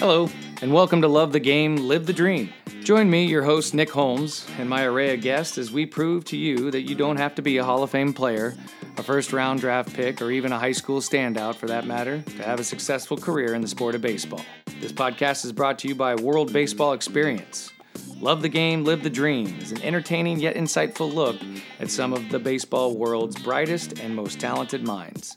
Hello, and welcome to Love the Game, Live the Dream. Join me, your host, Nick Holmes, and my array of guests as we prove to you that you don't have to be a Hall of Fame player, a first round draft pick, or even a high school standout for that matter, to have a successful career in the sport of baseball. This podcast is brought to you by World Baseball Experience. Love the Game, Live the Dream is an entertaining yet insightful look at some of the baseball world's brightest and most talented minds.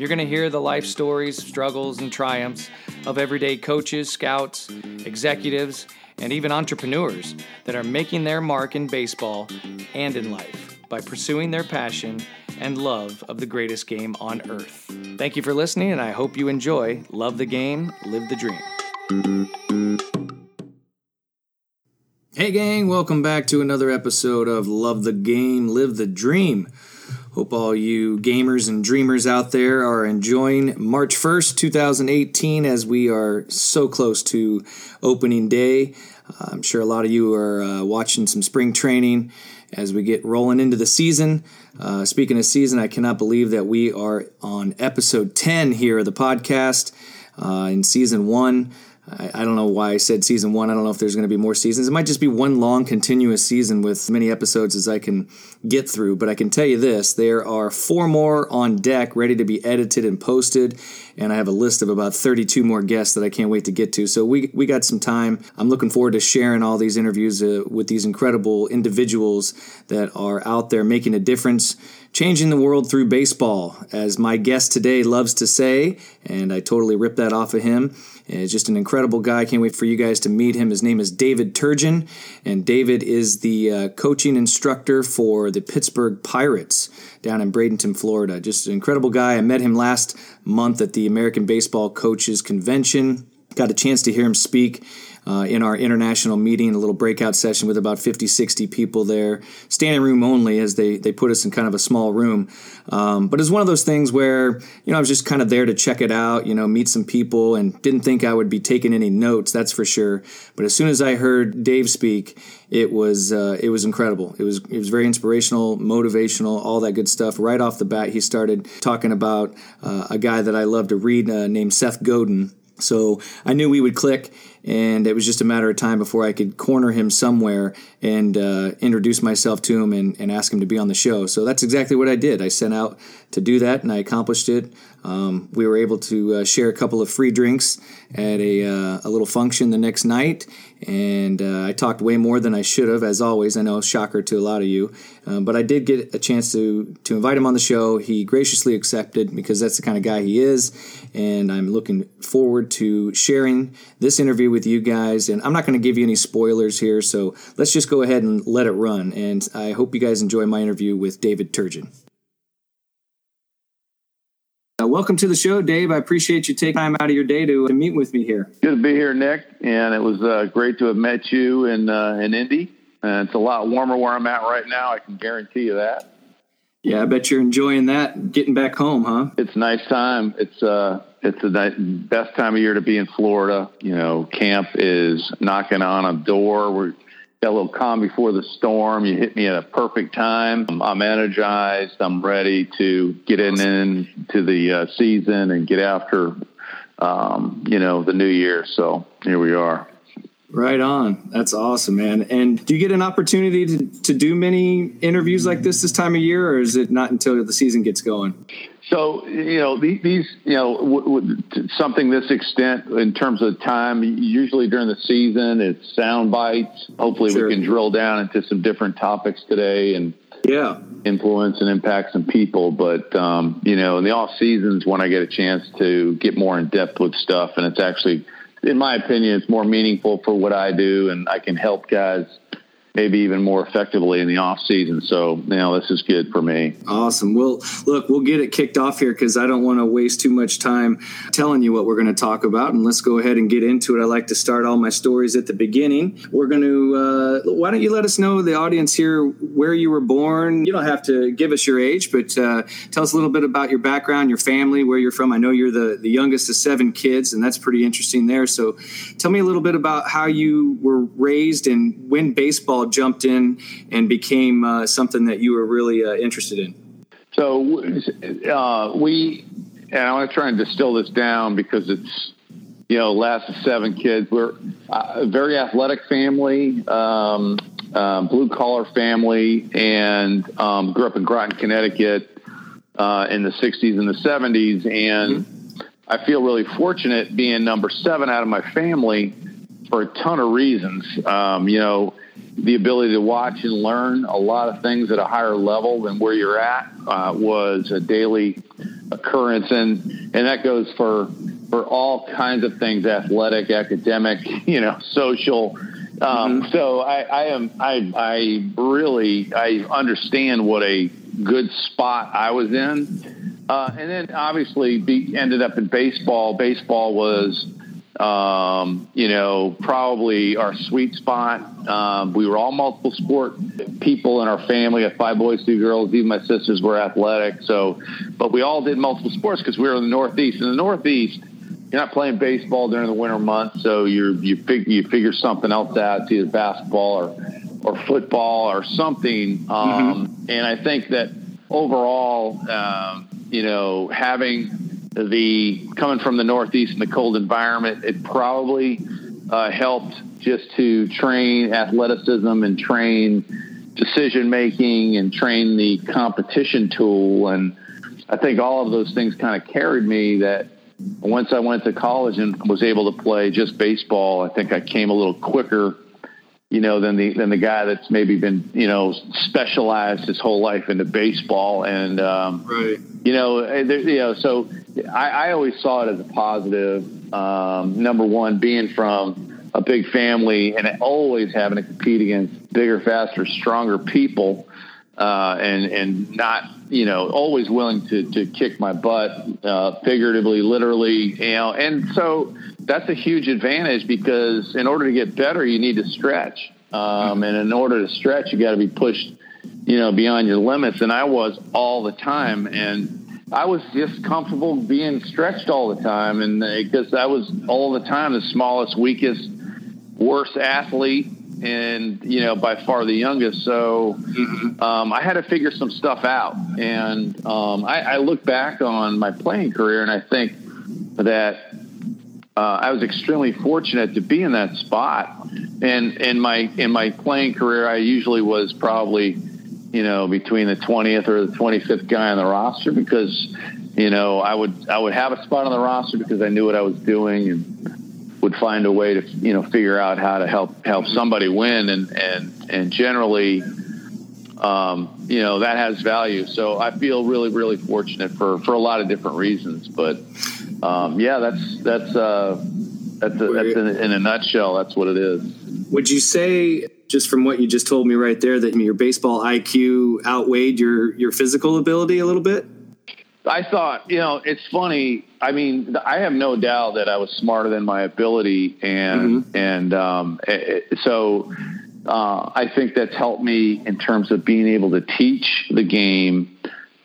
You're going to hear the life stories, struggles, and triumphs of everyday coaches, scouts, executives, and even entrepreneurs that are making their mark in baseball and in life by pursuing their passion and love of the greatest game on earth. Thank you for listening, and I hope you enjoy Love the Game, Live the Dream. Hey, gang, welcome back to another episode of Love the Game, Live the Dream. Hope all you gamers and dreamers out there are enjoying March 1st, 2018, as we are so close to opening day. I'm sure a lot of you are uh, watching some spring training as we get rolling into the season. Uh, speaking of season, I cannot believe that we are on episode 10 here of the podcast uh, in season one. I, I don't know why I said season one. I don't know if there's going to be more seasons. It might just be one long, continuous season with as many episodes as I can get through. But I can tell you this there are four more on deck ready to be edited and posted. And I have a list of about 32 more guests that I can't wait to get to. So we, we got some time. I'm looking forward to sharing all these interviews uh, with these incredible individuals that are out there making a difference changing the world through baseball, as my guest today loves to say, and I totally ripped that off of him. He's just an incredible guy. Can't wait for you guys to meet him. His name is David Turgeon, and David is the uh, coaching instructor for the Pittsburgh Pirates down in Bradenton, Florida. Just an incredible guy. I met him last month at the American Baseball Coaches Convention. Got a chance to hear him speak uh, in our international meeting, a little breakout session with about 50, 60 people there, standing room only as they, they put us in kind of a small room. Um, but it's one of those things where, you know, I was just kind of there to check it out, you know, meet some people and didn't think I would be taking any notes, that's for sure. But as soon as I heard Dave speak, it was uh, it was incredible. It was it was very inspirational, motivational, all that good stuff. Right off the bat, he started talking about uh, a guy that I love to read uh, named Seth Godin. So I knew we would click, and it was just a matter of time before I could corner him somewhere and uh, introduce myself to him and, and, ask him to be on the show. So that's exactly what I did. I sent out to do that, and I accomplished it. Um, we were able to uh, share a couple of free drinks at a, uh, a little function the next night, and uh, I talked way more than I should have, as always. I know, shocker to a lot of you, uh, but I did get a chance to to invite him on the show. He graciously accepted because that's the kind of guy he is, and I'm looking forward to sharing this interview with you guys. And I'm not going to give you any spoilers here, so let's just go ahead and let it run. And I hope you guys enjoy my interview with David Turgeon. Uh, welcome to the show, Dave. I appreciate you taking time out of your day to, to meet with me here. Good to be here, Nick. And it was uh, great to have met you in uh, in Indy. And it's a lot warmer where I'm at right now. I can guarantee you that. Yeah, I bet you're enjoying that. Getting back home, huh? It's a nice time. It's uh, it's the nice, best time of year to be in Florida. You know, camp is knocking on a door. We're got a little calm before the storm. You hit me at a perfect time. I'm energized. I'm ready to get in into the uh, season and get after, um, you know, the new year. So here we are. Right on. That's awesome, man. And do you get an opportunity to, to do many interviews like this this time of year, or is it not until the season gets going? So you know these, you know, w- w- something this extent in terms of time. Usually during the season, it's sound bites. Hopefully, sure. we can drill down into some different topics today and yeah, influence and impact some people. But um, you know, in the off seasons, when I get a chance to get more in depth with stuff, and it's actually, in my opinion, it's more meaningful for what I do, and I can help guys maybe even more effectively in the off season. So, you know, this is good for me. Awesome. Well, look, we'll get it kicked off here because I don't want to waste too much time telling you what we're going to talk about. And let's go ahead and get into it. I like to start all my stories at the beginning. We're going to, uh, why don't you let us know, the audience here, where you were born? You don't have to give us your age, but uh, tell us a little bit about your background, your family, where you're from. I know you're the, the youngest of seven kids, and that's pretty interesting there. So tell me a little bit about how you were raised and when baseball jumped in and became uh, something that you were really uh, interested in? So uh, we, and I want to try and distill this down because it's you know, last of seven kids. We're a very athletic family, um, um, blue collar family, and um, grew up in Groton, Connecticut uh, in the 60s and the 70s. And. I feel really fortunate being number seven out of my family for a ton of reasons. Um, you know, the ability to watch and learn a lot of things at a higher level than where you're at uh, was a daily occurrence, and and that goes for for all kinds of things: athletic, academic, you know, social. Um, mm-hmm. So I, I am I I really I understand what a good spot I was in, uh, and then obviously be, ended up in baseball. Baseball was um, you know, probably our sweet spot. Um, we were all multiple sport people in our family. I five boys, two girls. Even my sisters were athletic. So, but we all did multiple sports because we were in the Northeast. In the Northeast, you're not playing baseball during the winter months, so you're you fig, you figure something else out, it's either basketball or or football or something. Um, mm-hmm. And I think that overall, um, you know, having the coming from the Northeast in the cold environment, it probably uh, helped just to train athleticism and train decision making and train the competition tool. And I think all of those things kind of carried me that once I went to college and was able to play just baseball, I think I came a little quicker you know, than the than the guy that's maybe been you know specialized his whole life into baseball and um, right. You know, there, you know, so I, I always saw it as a positive. Um, number one, being from a big family and always having to compete against bigger, faster, stronger people, uh, and and not you know always willing to to kick my butt, uh, figuratively, literally, you know, and so that's a huge advantage because in order to get better, you need to stretch. Um, and in order to stretch, you got to be pushed, you know, beyond your limits. And I was all the time. And I was just comfortable being stretched all the time. And because I was all the time the smallest, weakest, worst athlete and, you know, by far the youngest. So mm-hmm. um, I had to figure some stuff out. And um, I, I look back on my playing career and I think that uh, I was extremely fortunate to be in that spot. And in my in my playing career, I usually was probably, you know, between the 20th or the 25th guy on the roster because, you know, I would I would have a spot on the roster because I knew what I was doing and would find a way to you know figure out how to help help somebody win and and and generally. Um, you know that has value, so I feel really, really fortunate for for a lot of different reasons. But um, yeah, that's that's uh, that's, a, that's in, in, a nutshell. That's what it is. Would you say, just from what you just told me right there, that your baseball IQ outweighed your your physical ability a little bit? I thought, you know, it's funny. I mean, I have no doubt that I was smarter than my ability, and mm-hmm. and um, it, so uh, I think that's helped me in terms of being able to teach the game.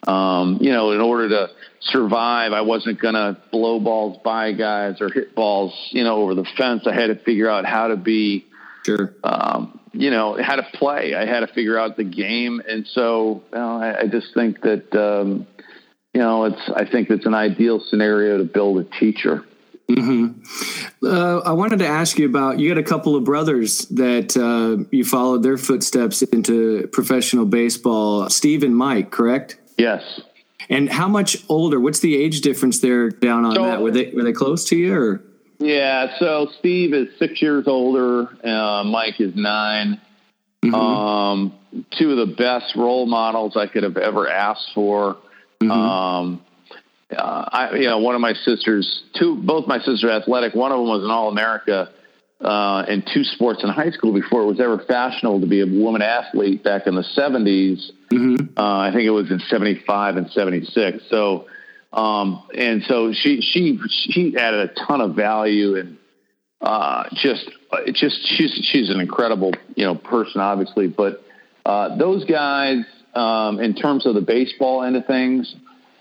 Um, you know, in order to survive. I wasn't going to blow balls by guys or hit balls, you know, over the fence. I had to figure out how to be, sure, um, you know, how to play. I had to figure out the game, and so you know, I, I just think that um, you know, it's. I think it's an ideal scenario to build a teacher. Mm-hmm. Uh, I wanted to ask you about you got a couple of brothers that uh, you followed their footsteps into professional baseball. Steve and Mike, correct? Yes. And how much older? What's the age difference there down on so, that? Were they were they close to you or? Yeah, so Steve is six years older. Uh, Mike is 9 mm-hmm. Um, two of the best role models I could have ever asked for. Mm-hmm. Um, uh, I, you know, one of my sisters, two, both my sisters are athletic. One of them was an All America uh, in two sports in high school before it was ever fashionable to be a woman athlete back in the 70s. Mm-hmm. Uh, I think it was in 75 and 76. So, um, and so she, she, she added a ton of value and, uh, just, just, she's, she's an incredible, you know, person, obviously, but, uh, those guys, um, in terms of the baseball end of things,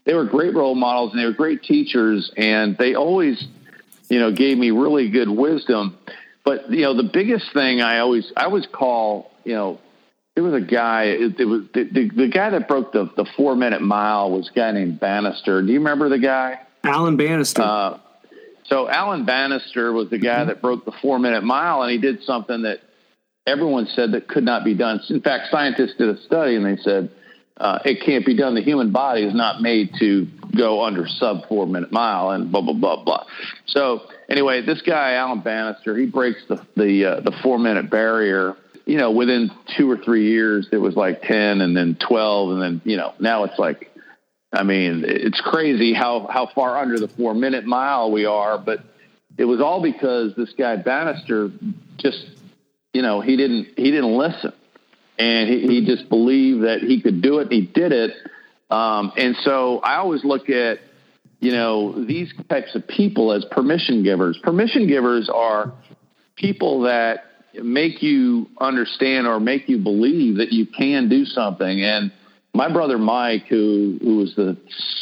they were great role models and they were great teachers and they always, you know, gave me really good wisdom. But you know, the biggest thing I always I always call you know there was a guy it, it was the, the, the guy that broke the the four minute mile was a guy named Bannister. Do you remember the guy? Alan Bannister. Uh, So Alan Bannister was the guy that broke the four minute mile, and he did something that everyone said that could not be done. In fact, scientists did a study, and they said uh, it can't be done. The human body is not made to go under sub four minute mile, and blah blah blah blah. So anyway, this guy Alan Bannister, he breaks the the uh, the four minute barrier. You know, within two or three years, it was like ten, and then twelve, and then you know now it's like I mean, it's crazy how how far under the four minute mile we are, but it was all because this guy Bannister just, you know, he didn't he didn't listen, and he, he just believed that he could do it. And he did it, um, and so I always look at, you know, these types of people as permission givers. Permission givers are people that make you understand or make you believe that you can do something and my brother Mike, who who was the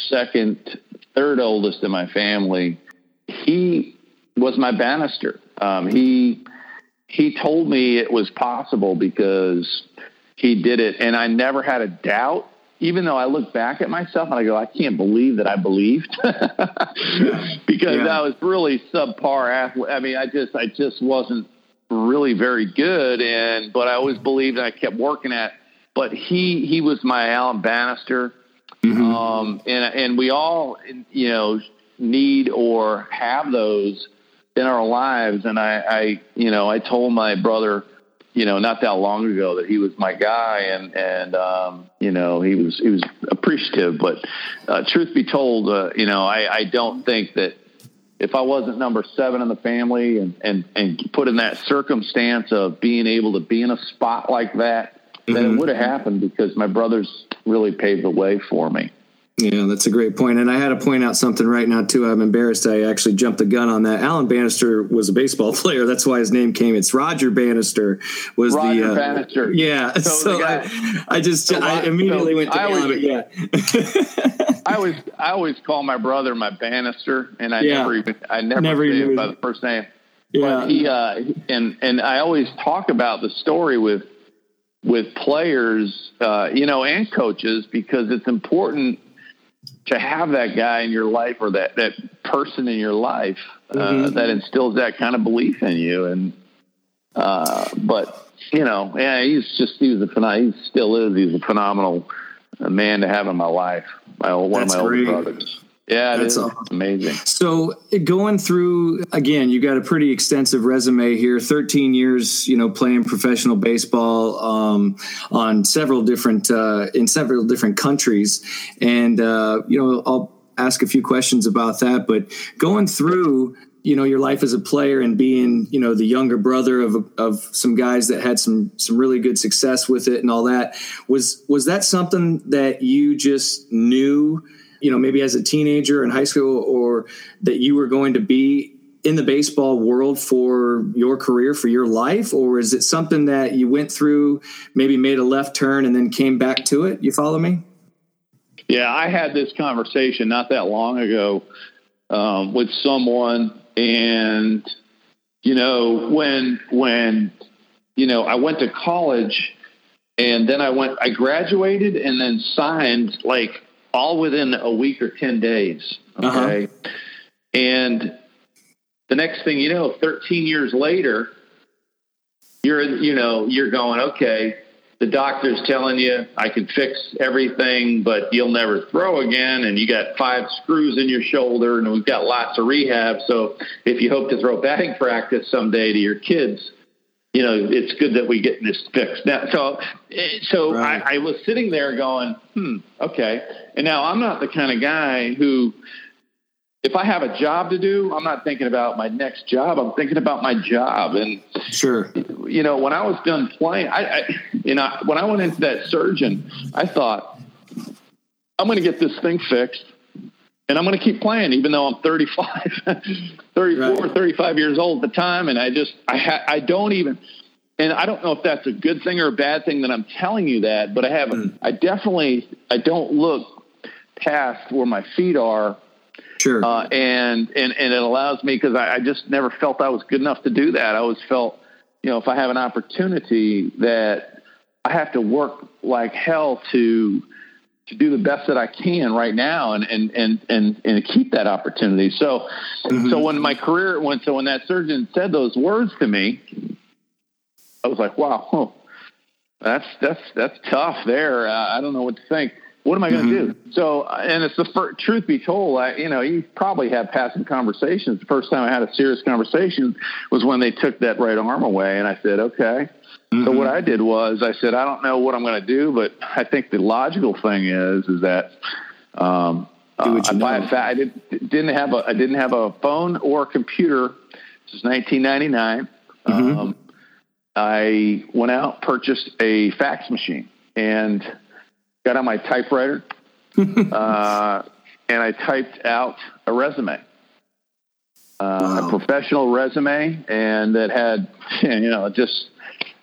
second, third oldest in my family, he was my Bannister. Um, he he told me it was possible because he did it, and I never had a doubt. Even though I look back at myself and I go, I can't believe that I believed because yeah. I was really subpar athlete. I mean, I just I just wasn't really very good, and but I always believed, and I kept working at but he he was my Alan Bannister, mm-hmm. um, and and we all you know need or have those in our lives. And I, I you know I told my brother you know not that long ago that he was my guy, and and um, you know he was he was appreciative. But uh, truth be told, uh, you know I, I don't think that if I wasn't number seven in the family and, and, and put in that circumstance of being able to be in a spot like that, mm-hmm. then it would have happened because my brothers really paved the way for me. Yeah, that's a great point. And I had to point out something right now too. I'm embarrassed I actually jumped the gun on that. Alan Bannister was a baseball player. That's why his name came. It's Roger Bannister was Roger the uh, Bannister. Yeah. So, so I, I, just so I immediately so went to I always, yeah. I always I always call my brother my Bannister, and I yeah. never even I never, never say by the first name. Yeah. But he uh, and and I always talk about the story with with players, uh, you know, and coaches because it's important to have that guy in your life or that that person in your life uh, mm-hmm. that instills that kind of belief in you. And uh, but you know, yeah, he's just he was a phenomenal. He still is. He's a phenomenal man to have in my life. My one That's of my older brothers. Yeah, that's awesome. amazing. So going through again, you got a pretty extensive resume here. Thirteen years, you know, playing professional baseball um, on several different uh, in several different countries, and uh, you know, I'll ask a few questions about that. But going through you know your life as a player and being you know the younger brother of of some guys that had some some really good success with it and all that was was that something that you just knew you know, maybe as a teenager in high school or that you were going to be in the baseball world for your career, for your life? Or is it something that you went through, maybe made a left turn and then came back to it? You follow me? Yeah, I had this conversation not that long ago um, with someone, and you know, when when you know, I went to college, and then I went, I graduated, and then signed like all within a week or 10 days. Uh-huh. Okay. Uh-huh. And the next thing you know, 13 years later, you're, you know, you're going, okay, the doctor's telling you I can fix everything, but you'll never throw again. And you got five screws in your shoulder and we've got lots of rehab. So if you hope to throw batting practice someday to your kids, you know, it's good that we get this fixed. Now, so, so right. I, I was sitting there going, hmm, okay. And now I'm not the kind of guy who, if I have a job to do, I'm not thinking about my next job. I'm thinking about my job. And sure, you know, when I was done playing, I, I you know, when I went into that surgeon, I thought, I'm going to get this thing fixed and I'm going to keep playing, even though I'm 35, 34, right. 35 years old at the time. And I just, I, ha- I don't even, and I don't know if that's a good thing or a bad thing that I'm telling you that, but I haven't, mm. I definitely, I don't look past where my feet are. Sure. Uh, and, and, and it allows me, cause I, I just never felt I was good enough to do that. I always felt, you know, if I have an opportunity that I have to work like hell to, to do the best that I can right now and and and and, and keep that opportunity. So mm-hmm. so when my career went so when that surgeon said those words to me, I was like, wow, oh, that's that's that's tough there. Uh, I don't know what to think. What am I going to mm-hmm. do? So, and it's the first, truth be told, I, you know, you probably have passing conversations. The first time I had a serious conversation was when they took that right arm away, and I said, okay. Mm-hmm. So what I did was I said, I don't know what I'm going to do, but I think the logical thing is is that um, uh, I, buy a fa- I did, didn't have a I didn't have a phone or a computer. This is 1999. Mm-hmm. Um, I went out purchased a fax machine and got on my typewriter, uh, and I typed out a resume, uh, wow. a professional resume, and that had you know just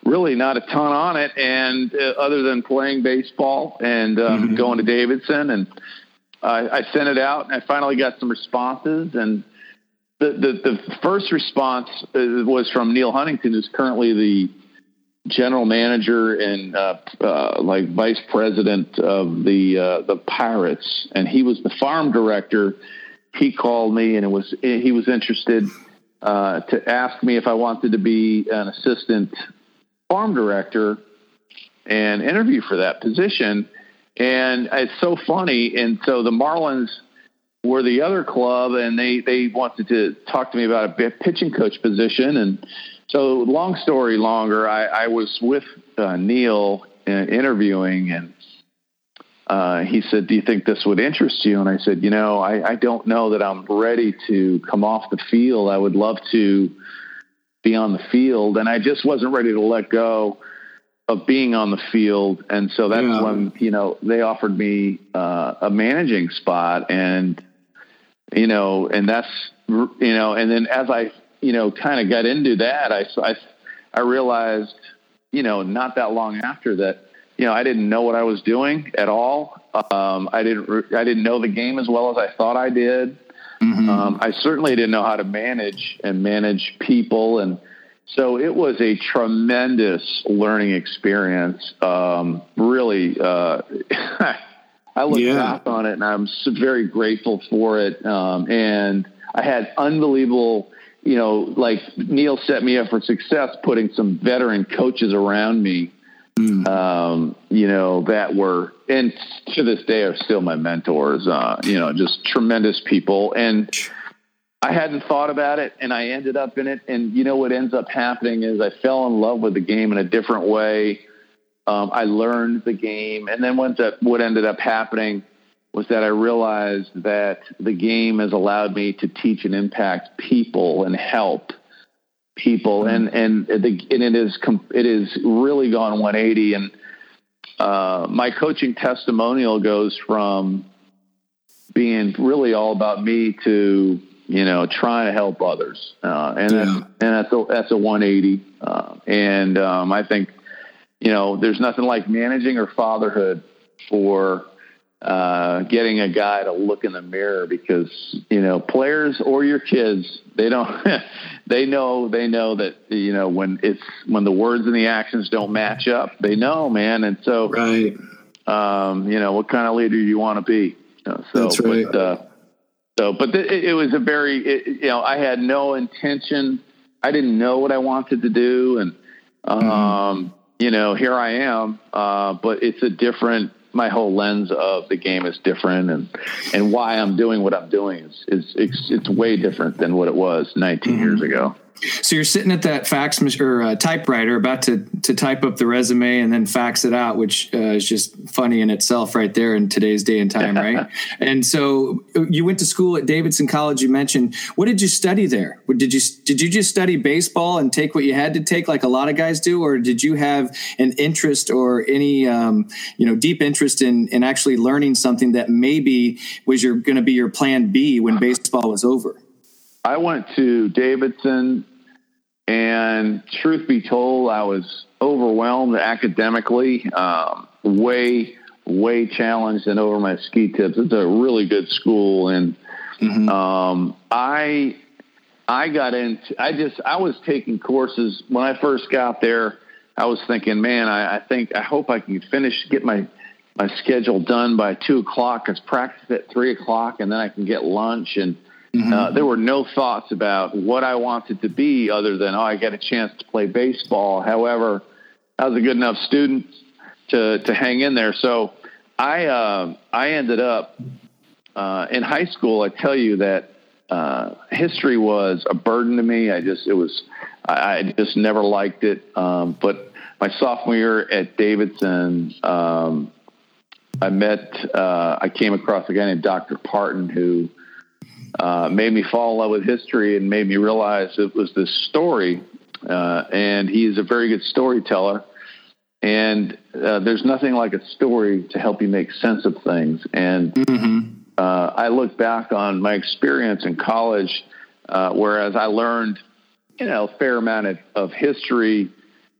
really not a ton on it, and uh, other than playing baseball and um, mm-hmm. going to Davidson, and I sent it out, and I finally got some responses, and the the, the first response uh, was from Neil Huntington, who's currently the general manager and uh, uh, like vice president of the uh, the Pirates, and he was the farm director. He called me, and it was he was interested uh, to ask me if I wanted to be an assistant farm director and interview for that position. And it's so funny. And so the Marlins were the other club, and they they wanted to talk to me about a pitching coach position and so, long story longer, I, I was with uh, Neil uh, interviewing, and uh, he said, "Do you think this would interest you?" And I said, "You know, I, I don't know that I'm ready to come off the field. I would love to be on the field, and I just wasn't ready to let go." of being on the field. And so that's yeah. when, you know, they offered me uh, a managing spot and, you know, and that's, you know, and then as I you know, kind of got into that, I, I, I realized, you know, not that long after that, you know, I didn't know what I was doing at all. Um, I didn't, I didn't know the game as well as I thought I did. Mm-hmm. Um, I certainly didn't know how to manage and manage people. And so it was a tremendous learning experience. Um, really, uh, I look yeah. back on it and I'm very grateful for it. Um, and I had unbelievable you know, like Neil set me up for success, putting some veteran coaches around me, mm. um, you know, that were, and to this day are still my mentors, uh, you know, just tremendous people. And I hadn't thought about it and I ended up in it. And you know, what ends up happening is I fell in love with the game in a different way. Um, I learned the game. And then what, what ended up happening was that I realized that the game has allowed me to teach and impact people and help people, and and the, and it is it is really gone 180. And uh, my coaching testimonial goes from being really all about me to you know trying to help others, uh, and yeah. that's, and that's a that's a 180. Uh, and um, I think you know there's nothing like managing or fatherhood for uh, getting a guy to look in the mirror because you know players or your kids they don't they know they know that you know when it's when the words and the actions don't match up they know man and so right um, you know what kind of leader you want to be you know, so That's right. but, uh, so but th- it, it, was a very it, you know I had no intention I didn't know what I wanted to do and mm-hmm. um, mm-hmm. you know here I am uh, but it's a different my whole lens of the game is different and and why I'm doing what I'm doing is is it's, it's way different than what it was 19 mm-hmm. years ago. So you're sitting at that fax or uh, typewriter, about to to type up the resume and then fax it out, which uh, is just funny in itself, right there in today's day and time, right? and so uh, you went to school at Davidson College. You mentioned what did you study there? Did you did you just study baseball and take what you had to take, like a lot of guys do, or did you have an interest or any um, you know deep interest in in actually learning something that maybe was your going to be your plan B when baseball was over? I went to Davidson and truth be told, I was overwhelmed academically, um, way, way challenged and over my ski tips. It's a really good school. And mm-hmm. um, I, I got into, I just, I was taking courses when I first got there. I was thinking, man, I, I think, I hope I can finish, get my, my schedule done by two o'clock. Cause practice at three o'clock, and then I can get lunch. And mm-hmm. uh, there were no thoughts about what I wanted to be, other than oh, I get a chance to play baseball. However, I was a good enough student to to hang in there. So I uh, I ended up uh, in high school. I tell you that uh, history was a burden to me. I just it was I, I just never liked it. Um, but my sophomore year at Davidson, um, I met uh, I came across a guy named Dr. Parton who uh, made me fall in love with history and made me realize it was this story. Uh, and he's a very good storyteller. And uh, there's nothing like a story to help you make sense of things. And mm-hmm. uh, I look back on my experience in college, uh, whereas I learned, you know, a fair amount of, of, history,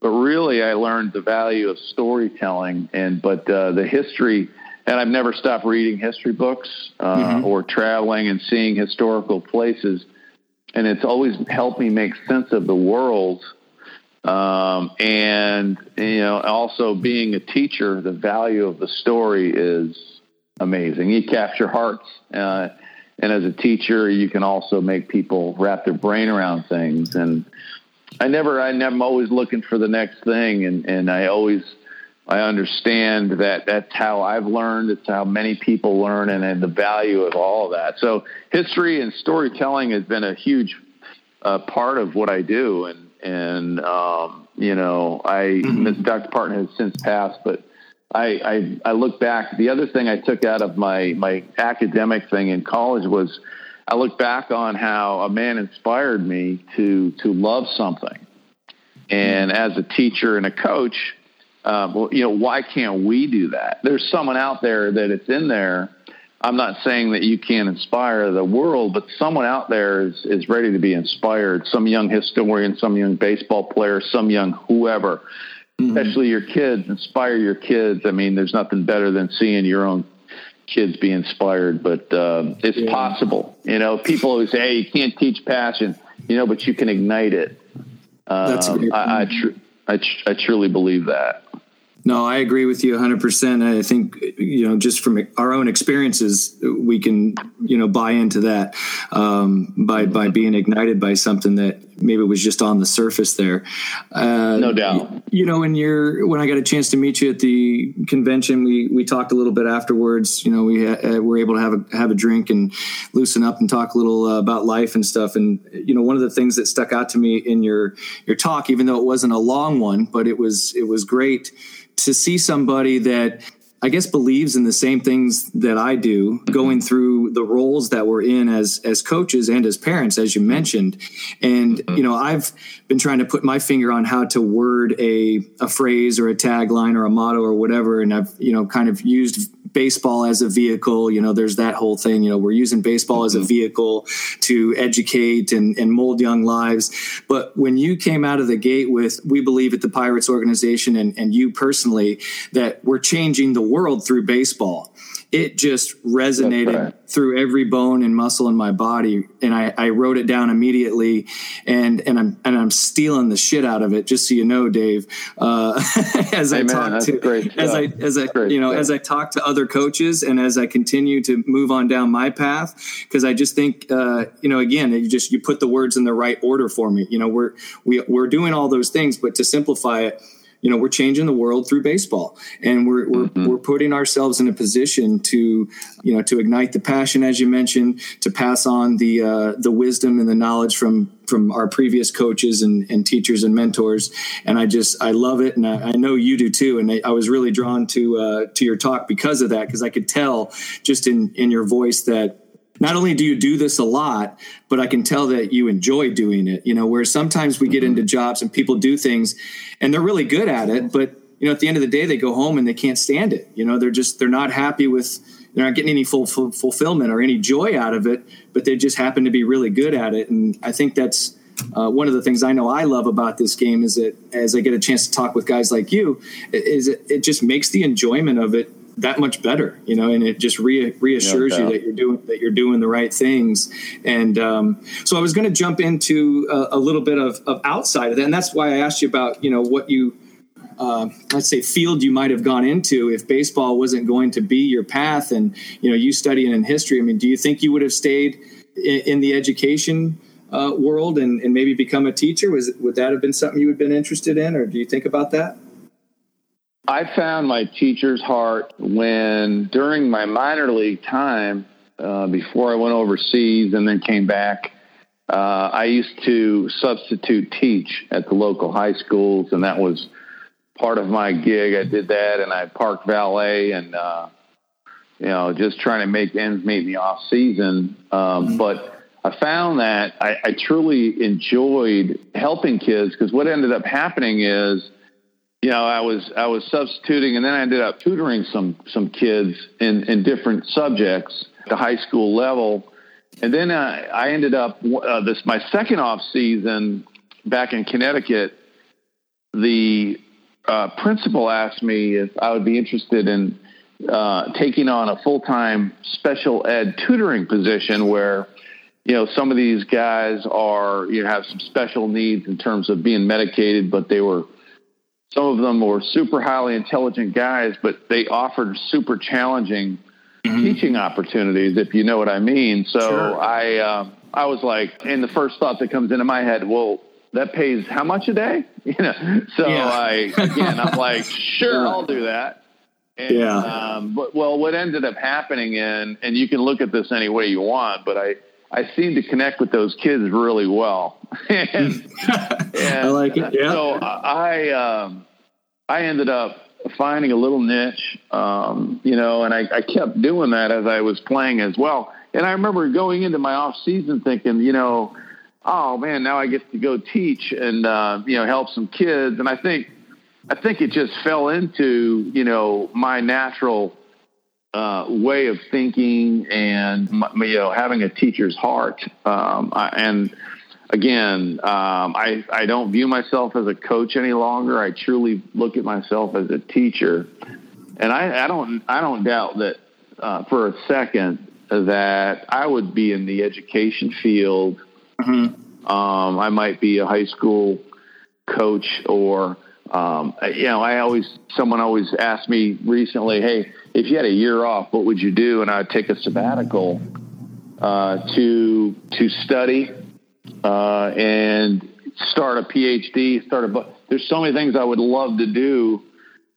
but really I learned the value of storytelling. And but uh, the history, and I've never stopped reading history books uh, mm-hmm. or traveling and seeing historical places. And it's always helped me make sense of the world um, and you know, also being a teacher, the value of the story is amazing. You capture hearts, uh, and as a teacher, you can also make people wrap their brain around things. And I never, I never, I'm always looking for the next thing, and and I always, I understand that that's how I've learned. It's how many people learn, and, and the value of all of that. So history and storytelling has been a huge uh, part of what I do, and and um, you know, I mm-hmm. Dr. Parton has since passed, but I, I I look back. The other thing I took out of my my academic thing in college was I look back on how a man inspired me to to love something, and mm-hmm. as a teacher and a coach. Uh, well, you know, why can't we do that? There's someone out there that it's in there I'm not saying that you can't inspire the world, but someone out there is, is ready to be inspired. Some young historian, some young baseball player, some young whoever, mm-hmm. especially your kids, inspire your kids. I mean, there's nothing better than seeing your own kids be inspired, but um, it's yeah. possible. You know, people always say, hey, you can't teach passion, you know, but you can ignite it. That's um, I, I, tr- I, tr- I truly believe that. No, I agree with you 100%. I think, you know, just from our own experiences, we can, you know, buy into that um, by, by being ignited by something that maybe was just on the surface there. Uh, no doubt. You know, when you're, when I got a chance to meet you at the convention, we, we talked a little bit afterwards, you know, we uh, were able to have a, have a drink and loosen up and talk a little uh, about life and stuff. And, you know, one of the things that stuck out to me in your, your talk, even though it wasn't a long one, but it was, it was great to see somebody that I guess believes in the same things that I do, going through the roles that we're in as as coaches and as parents, as you mentioned. And mm-hmm. you know, I've been trying to put my finger on how to word a a phrase or a tagline or a motto or whatever, and I've you know kind of used baseball as a vehicle. You know, there's that whole thing. You know, we're using baseball mm-hmm. as a mm-hmm. vehicle to educate and, and mold young lives. But when you came out of the gate with, we believe at the Pirates organization and, and you personally, that we're changing the world through baseball it just resonated right. through every bone and muscle in my body and I, I, wrote it down immediately and and I'm and I'm stealing the shit out of it just so you know Dave uh, as hey, I man, talk to as I as I great you know stuff. as I talk to other coaches and as I continue to move on down my path because I just think uh, you know again you just you put the words in the right order for me you know we're we, we're doing all those things but to simplify it you know we're changing the world through baseball. And we're we're, mm-hmm. we're putting ourselves in a position to you know to ignite the passion as you mentioned to pass on the uh, the wisdom and the knowledge from from our previous coaches and, and teachers and mentors. And i just i love it. And i, I know you do too. And I, I was really drawn to uh, to your talk because of that because i could tell just in in your voice that not only do you do this a lot, but I can tell that you enjoy doing it. You know, where sometimes we get into jobs and people do things and they're really good at it, but you know, at the end of the day, they go home and they can't stand it. You know, they're just they're not happy with they're not getting any full, full fulfillment or any joy out of it, but they just happen to be really good at it. And I think that's uh, one of the things I know I love about this game is that as I get a chance to talk with guys like you, is it, it just makes the enjoyment of it that much better, you know, and it just re- reassures you that you're doing that you're doing the right things. And um, so I was going to jump into a, a little bit of, of, outside of that, and that's why I asked you about you know what you uh, let's say field you might have gone into if baseball wasn't going to be your path. And you know you studying in history i mean do you think you would have stayed in, in the education uh, world and, and maybe become a teacher? Was would that have been something you had been interested in or do you think about that i found my teacher's heart when during my minor league time uh, before i went overseas and then came back uh, I used to substitute teach at the local high schools, and that was part of my gig. I did that, and I parked valet, and uh, you know, just trying to make ends meet in the off season. Um, mm-hmm. But I found that I, I truly enjoyed helping kids because what ended up happening is, you know, I was I was substituting, and then I ended up tutoring some some kids in in different subjects at the high school level and then uh, I ended up uh, this my second off season back in Connecticut. The uh, principal asked me if I would be interested in uh, taking on a full time special ed tutoring position where you know some of these guys are you know, have some special needs in terms of being medicated, but they were some of them were super highly intelligent guys, but they offered super challenging mm-hmm. teaching opportunities, if you know what I mean. So sure. I, uh, I was like, and the first thought that comes into my head, well, that pays how much a day? You know, so yeah. I, again, I'm like, sure, I'll do that. And, yeah. Um, but well, what ended up happening in, and you can look at this any way you want, but I, I seem to connect with those kids really well. and, and I like it. Yeah. So I, um, I ended up finding a little niche, um, you know, and I, I kept doing that as I was playing as well. And I remember going into my off season thinking, you know, oh man, now I get to go teach and uh, you know help some kids. And I think I think it just fell into you know my natural uh, way of thinking and you know having a teacher's heart. Um, I, and again, um, I, I don't view myself as a coach any longer. I truly look at myself as a teacher, and I, I don't I don't doubt that uh, for a second that I would be in the education field. Mm-hmm. Um, I might be a high school coach, or um, you know, I always someone always asked me recently, "Hey, if you had a year off, what would you do?" And I'd take a sabbatical uh, to to study uh, and start a PhD, start a. book. There's so many things I would love to do,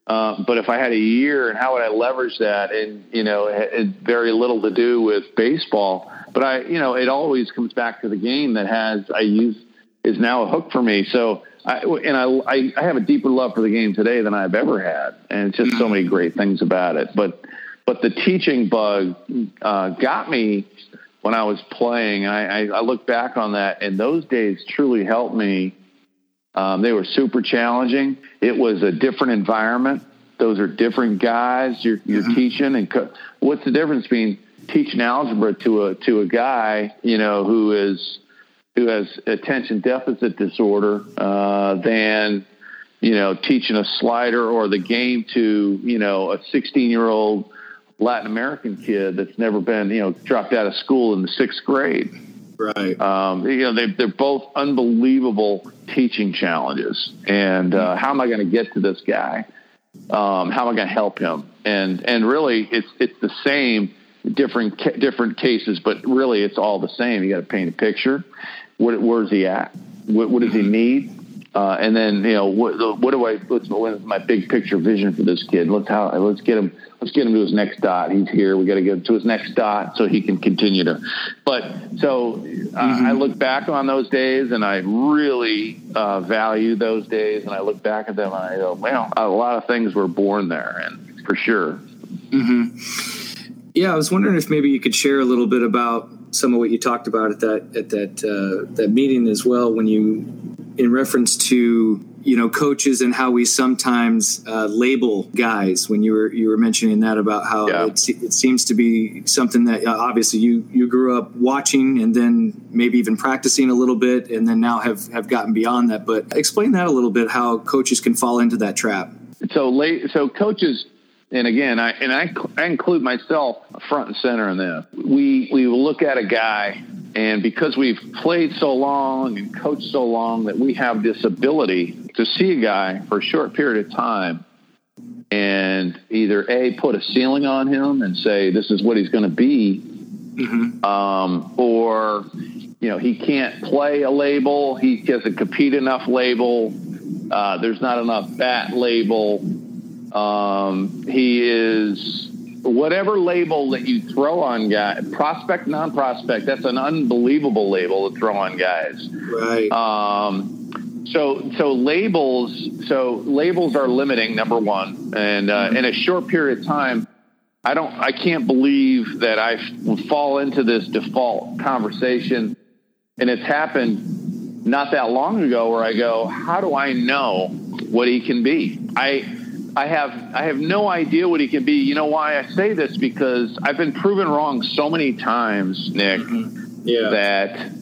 uh, but if I had a year, and how would I leverage that? And you know, it, it very little to do with baseball, but I, you know, it always comes back to the game that has I use is now a hook for me. So. I, and I, I have a deeper love for the game today than I've ever had, and it's just so many great things about it. But but the teaching bug uh, got me when I was playing. I, I, I look back on that, and those days truly helped me. Um, they were super challenging. It was a different environment. Those are different guys you're, you're mm-hmm. teaching, and co- what's the difference between teaching algebra to a to a guy you know who is who has attention deficit disorder uh, than you know teaching a slider or the game to you know a 16 year old Latin American kid that's never been, you know, dropped out of school in the sixth grade. Right. Um, you know, they, they're both unbelievable teaching challenges. And uh, how am I going to get to this guy? Um, how am I going to help him? And and really, it's it's the same, different different cases, but really, it's all the same. You got to paint a picture. What, where's he at? What, what does he need? Uh, and then you know what, what do I? What's, what's my big picture vision for this kid? Let's how let's get him let's get him to his next dot. He's here. We got to get him to his next dot so he can continue to. But so uh, mm-hmm. I look back on those days and I really uh, value those days. And I look back at them and I go, well, a lot of things were born there, and for sure. Mm-hmm. Yeah, I was wondering if maybe you could share a little bit about some of what you talked about at that at that uh, that meeting as well when you in reference to you know coaches and how we sometimes uh, label guys when you were you were mentioning that about how yeah. it, it, seems to be something that uh, obviously you you grew up watching and then maybe even practicing a little bit and then now have have gotten beyond that but explain that a little bit how coaches can fall into that trap so late so coaches and again I and I, I include myself front and center in this we we look at a guy And because we've played so long and coached so long that we have this ability to see a guy for a short period of time and either A, put a ceiling on him and say, this is what he's going to be, mm-hmm. um, or, you know, he can't play a label, he doesn't compete enough label, uh, there's not enough bat label. Um, he is whatever label that you throw on guy, prospect, non-prospect. That's an unbelievable label to throw on guys. Right. Um, so so labels so labels are limiting number one, and uh, in a short period of time. I don't. I can't believe that I fall into this default conversation, and it's happened not that long ago. Where I go, how do I know what he can be? I I have I have no idea what he can be. You know why I say this because I've been proven wrong so many times, Nick. Mm-hmm. Yeah. That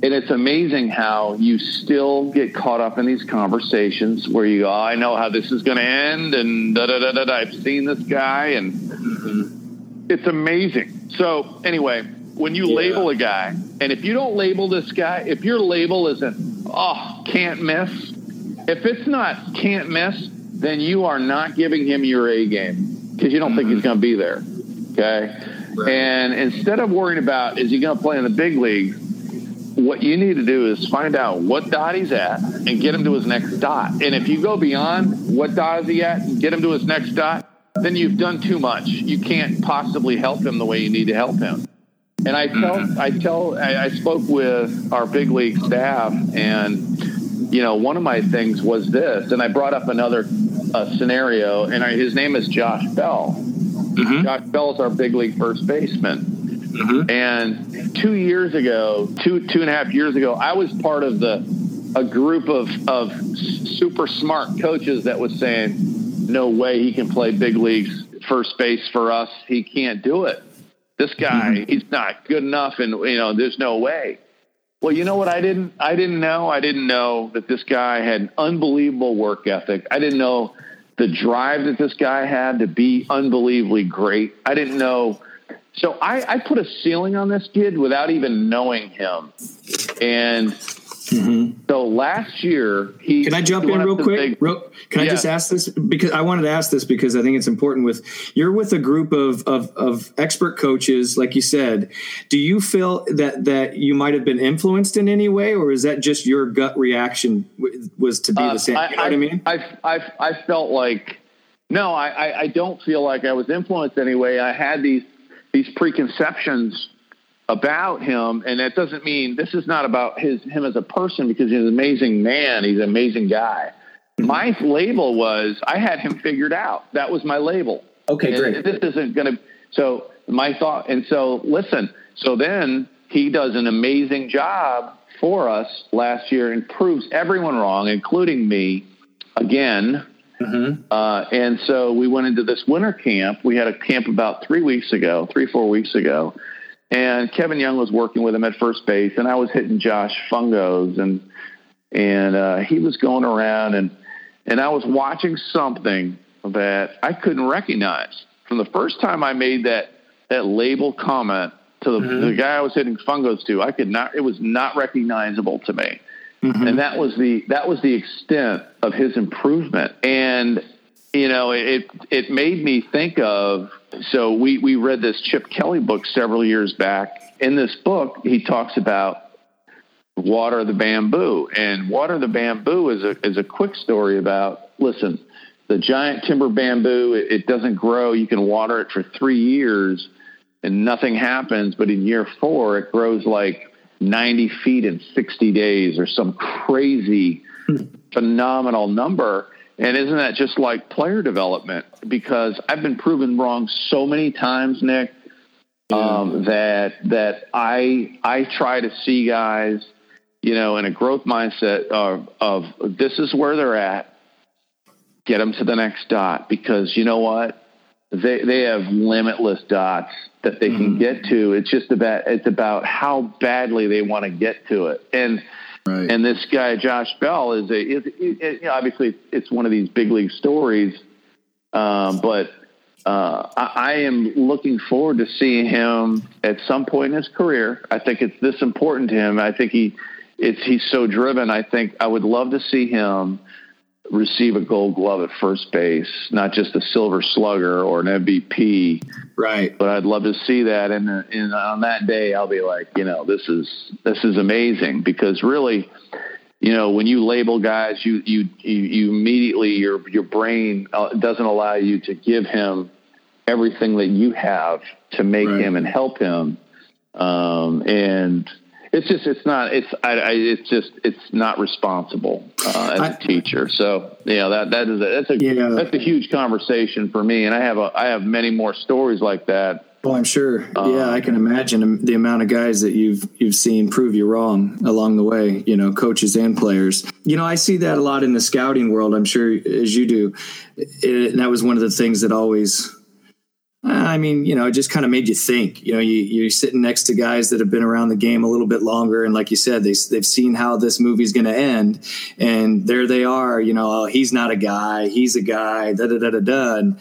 and it's amazing how you still get caught up in these conversations where you go, oh, I know how this is going to end, and da da da da. I've seen this guy, and mm-hmm. it's amazing. So anyway, when you yeah. label a guy, and if you don't label this guy, if your label isn't oh can't miss, if it's not can't miss, then you are not giving him your A game because you don't think he's mm-hmm. going to be there. Okay. Right. And instead of worrying about is he going to play in the big league, what you need to do is find out what dot he's at and get him to his next dot. And if you go beyond what dot is he at and get him to his next dot, then you've done too much. You can't possibly help him the way you need to help him. And I tell, mm-hmm. I tell, I, I spoke with our big league staff, and you know, one of my things was this, and I brought up another uh, scenario, and I, his name is Josh Bell. Mm-hmm. Josh Bell is our big league first baseman. Mm-hmm. And two years ago, two two and a half years ago, I was part of the a group of of super smart coaches that was saying, "No way he can play big leagues first base for us. He can't do it. This guy, mm-hmm. he's not good enough, and you know, there's no way." Well, you know what I didn't I didn't know? I didn't know that this guy had an unbelievable work ethic. I didn't know the drive that this guy had to be unbelievably great. I didn't know so I, I put a ceiling on this kid without even knowing him. And Mm-hmm. So last year, he can I jump in real quick? real, can yeah. I just ask this because I wanted to ask this because I think it's important. With you're with a group of, of of expert coaches, like you said. Do you feel that that you might have been influenced in any way, or is that just your gut reaction was to be uh, the same? I, you know I, what I mean? I I I felt like no, I I don't feel like I was influenced anyway. I had these these preconceptions about him, and that doesn't mean this is not about his him as a person because he's an amazing man. He's an amazing guy. Mm-hmm. My label was I had him figured out. That was my label. Okay, and great. This isn't going to. So my thought, and so listen. So then he does an amazing job for us last year and proves everyone wrong, including me, again. Mm-hmm. Uh, and so we went into this winter camp. We had a camp about three weeks ago, three, four weeks ago. And Kevin Young was working with him at first base, and I was hitting Josh Fungos, and and uh, he was going around, and and I was watching something that I couldn't recognize from the first time I made that that label comment to the, mm-hmm. the guy I was hitting Fungos to. I could not; it was not recognizable to me. Mm-hmm. And that was the that was the extent of his improvement. And you know, it it made me think of. So we we read this Chip Kelly book several years back. In this book, he talks about water the bamboo, and water the bamboo is a is a quick story about. Listen, the giant timber bamboo, it, it doesn't grow. You can water it for three years, and nothing happens. But in year four, it grows like 90 feet in 60 days or some crazy hmm. phenomenal number. And isn't that just like player development? Because I've been proven wrong so many times, Nick, um, that that I I try to see guys, you know, in a growth mindset of of this is where they're at, get them to the next dot because you know what, they they have limitless dots that they can mm-hmm. get to. It's just about it's about how badly they want to get to it. And right. and this guy Josh Bell is a is, it, you know, obviously it's one of these big league stories, um, but uh, I, I am looking forward to seeing him at some point in his career. I think it's this important to him. I think he, it's he's so driven. I think I would love to see him receive a Gold Glove at first base, not just a Silver Slugger or an MVP. Right. But I'd love to see that, and and on that day, I'll be like, you know, this is this is amazing because really, you know, when you label guys, you you you, immediately your your brain uh, doesn't allow you to give him everything that you have to make right. him and help him, um, and it's just it's not it's I, I it's just it's not responsible uh, as I, a teacher. So yeah, that that is a, that's a yeah. that's a huge conversation for me, and I have a I have many more stories like that. Well, I'm sure. Um, yeah, I can imagine the amount of guys that you've you've seen prove you wrong along the way. You know, coaches and players. You know, I see that a lot in the scouting world. I'm sure as you do, it, and that was one of the things that always I mean, you know, it just kind of made you think. You know, you, you're sitting next to guys that have been around the game a little bit longer, and like you said, they they've seen how this movie's going to end, and there they are. You know, oh, he's not a guy, he's a guy. Da da da da da. And,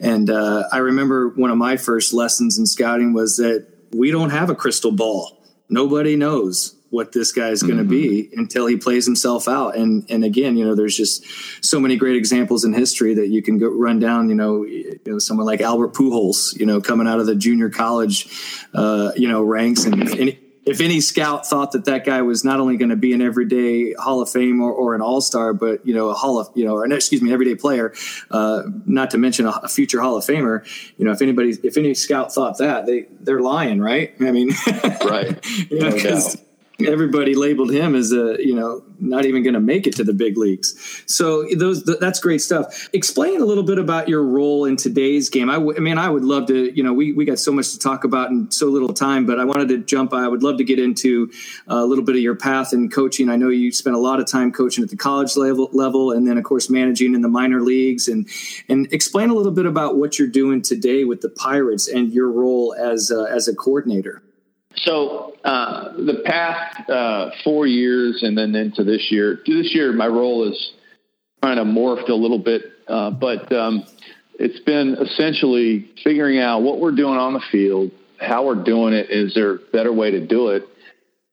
and uh, I remember one of my first lessons in scouting was that we don't have a crystal ball. Nobody knows what this guy's going to mm-hmm. be until he plays himself out. And and again, you know, there's just so many great examples in history that you can go run down. You know, you know someone like Albert Pujols, you know, coming out of the junior college, uh, you know, ranks and. and if any scout thought that that guy was not only going to be an everyday Hall of Fame or, or an All Star, but you know a Hall of you know or excuse me, an everyday player, uh, not to mention a, a, future Hall of Famer. You know, if anybody, if any scout thought that, they they're lying, right? I mean, right? you know, no everybody labeled him as a you know not even going to make it to the big leagues. So those that's great stuff. Explain a little bit about your role in today's game. I, w- I mean i would love to you know we, we got so much to talk about in so little time but i wanted to jump i would love to get into uh, a little bit of your path in coaching. I know you spent a lot of time coaching at the college level level and then of course managing in the minor leagues. And and explain a little bit about what you're doing today with the pirates and your role as a, as a coordinator so uh, the past uh, four years, and then into this year. This year, my role is kind of morphed a little bit, uh, but um, it's been essentially figuring out what we're doing on the field, how we're doing it. Is there a better way to do it?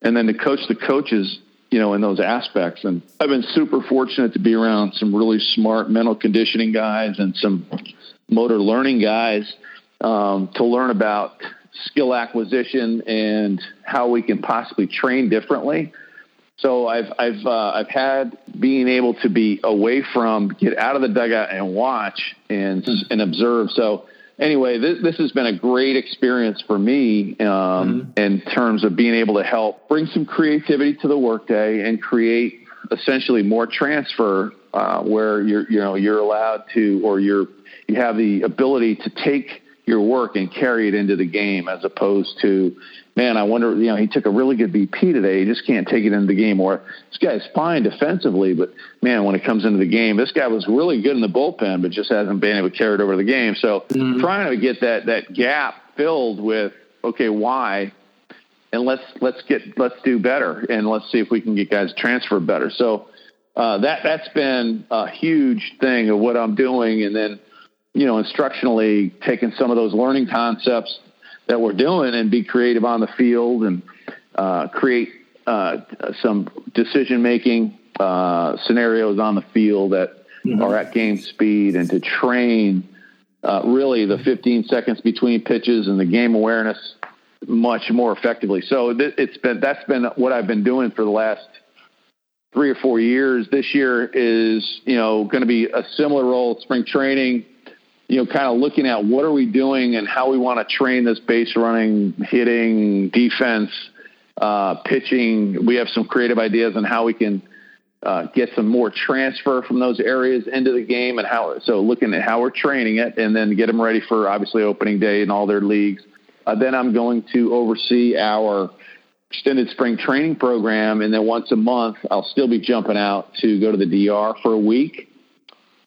And then to coach the coaches, you know, in those aspects. And I've been super fortunate to be around some really smart mental conditioning guys and some motor learning guys um, to learn about skill acquisition and how we can possibly train differently. So I've I've uh, I've had being able to be away from get out of the dugout and watch and and observe. So anyway, this this has been a great experience for me um, mm-hmm. in terms of being able to help bring some creativity to the workday and create essentially more transfer uh, where you're you know you're allowed to or you're you have the ability to take your work and carry it into the game as opposed to, man, I wonder, you know, he took a really good BP today. He just can't take it into the game. Or this guy's fine defensively, but man, when it comes into the game, this guy was really good in the bullpen, but just hasn't been able to carry it over the game. So mm-hmm. trying to get that, that gap filled with, okay, why? And let's, let's get, let's do better. And let's see if we can get guys transfer better. So, uh, that, that's been a huge thing of what I'm doing. And then, you know, instructionally taking some of those learning concepts that we're doing and be creative on the field and uh, create uh, some decision making uh, scenarios on the field that mm-hmm. are at game speed and to train uh, really the 15 seconds between pitches and the game awareness much more effectively. So th- it's been that's been what I've been doing for the last three or four years. This year is you know going to be a similar role. Spring training you know, kind of looking at what are we doing and how we want to train this base running, hitting, defense, uh, pitching. We have some creative ideas on how we can uh, get some more transfer from those areas into the game and how. So looking at how we're training it and then get them ready for obviously opening day in all their leagues. Uh, then I'm going to oversee our extended spring training program, and then once a month I'll still be jumping out to go to the DR for a week.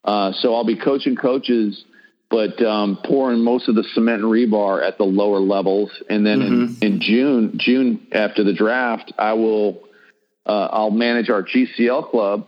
Uh, so I'll be coaching coaches but um, pouring most of the cement and rebar at the lower levels. And then mm-hmm. in, in, June, June after the draft, I will uh, I'll manage our GCL club,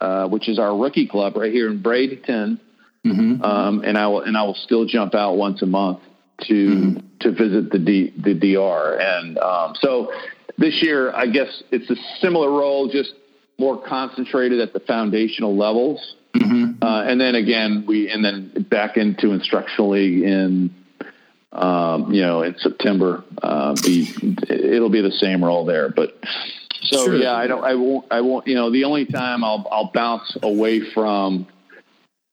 uh, which is our rookie club right here in Bradenton. mm-hmm. um, and I will and I will still jump out once a month to mm-hmm. to visit the D, the DR. And um, so this year, I guess it's a similar role, just more concentrated at the foundational levels. Mm-hmm. Uh, and then again, we and then back into instructional league in um, you know in September. Uh, be it'll be the same role there, but. So sure. yeah, I don't, I won't, I won't, you know, the only time I'll, I'll bounce away from,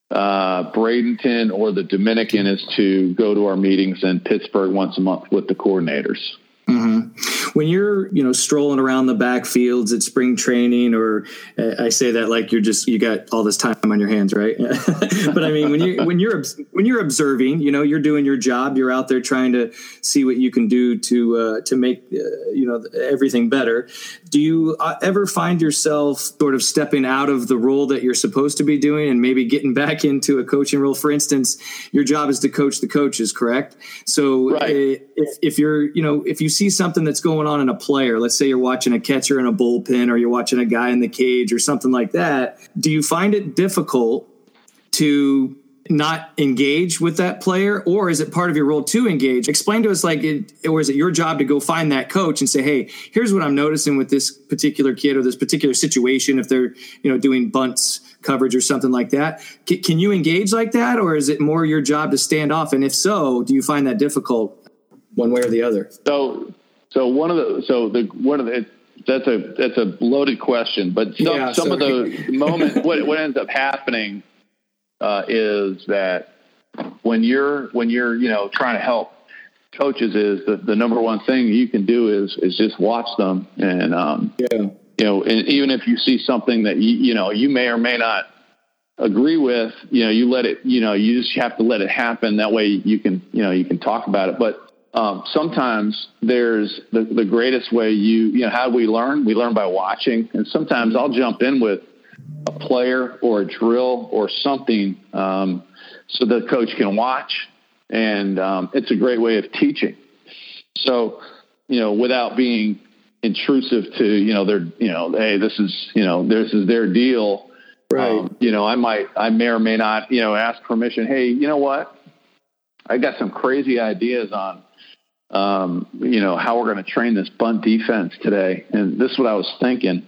uh, Bradenton or the Dominican is to go to our meetings in Pittsburgh once a month with the coordinators. Mm-hmm. When you're, you know, strolling around the backfields at spring training, or uh, I say that like you're just you got all this time on your hands, right? but I mean, when you when you're when you're observing, you know, you're doing your job. You're out there trying to see what you can do to uh, to make uh, you know everything better. Do you uh, ever find yourself sort of stepping out of the role that you're supposed to be doing and maybe getting back into a coaching role? For instance, your job is to coach the coaches, correct? So right. Uh, if if you're you know if you see something that's going on in a player, let's say you're watching a catcher in a bullpen or you're watching a guy in the cage or something like that, do you find it difficult to not engage with that player? Or is it part of your role to engage? Explain to us like it, or is it your job to go find that coach and say hey here's what i'm noticing with this particular kid or this particular situation if they're you know doing bunts coverage or something like that. C- can you engage like that? Or is it more your job to stand off? And if so do you find that difficult one way or the other? So, so one of the so the one of the that's a that's a loaded question, but some yeah, some of the moment what what ends up happening uh, is that when you're when you're you know trying to help coaches is the, the number one thing you can do is is just watch them and um, yeah. you know and even if you see something that you you know you may or may not agree with you know you let it you know you just have to let it happen. That way you can you know you can talk about it. But um, sometimes there's the, the greatest way you, you know, how we learn? We learn by watching. And sometimes I'll jump in with a player or a drill or something um, so the coach can watch. And um, it's a great way of teaching. So, you know, without being intrusive to, you know, their, you know, hey, this is, you know, this is their deal. Right. Um, you know, I might, I may or may not, you know, ask permission. Hey, you know what? I got some crazy ideas on um, you know, how we're going to train this bunt defense today. And this is what I was thinking.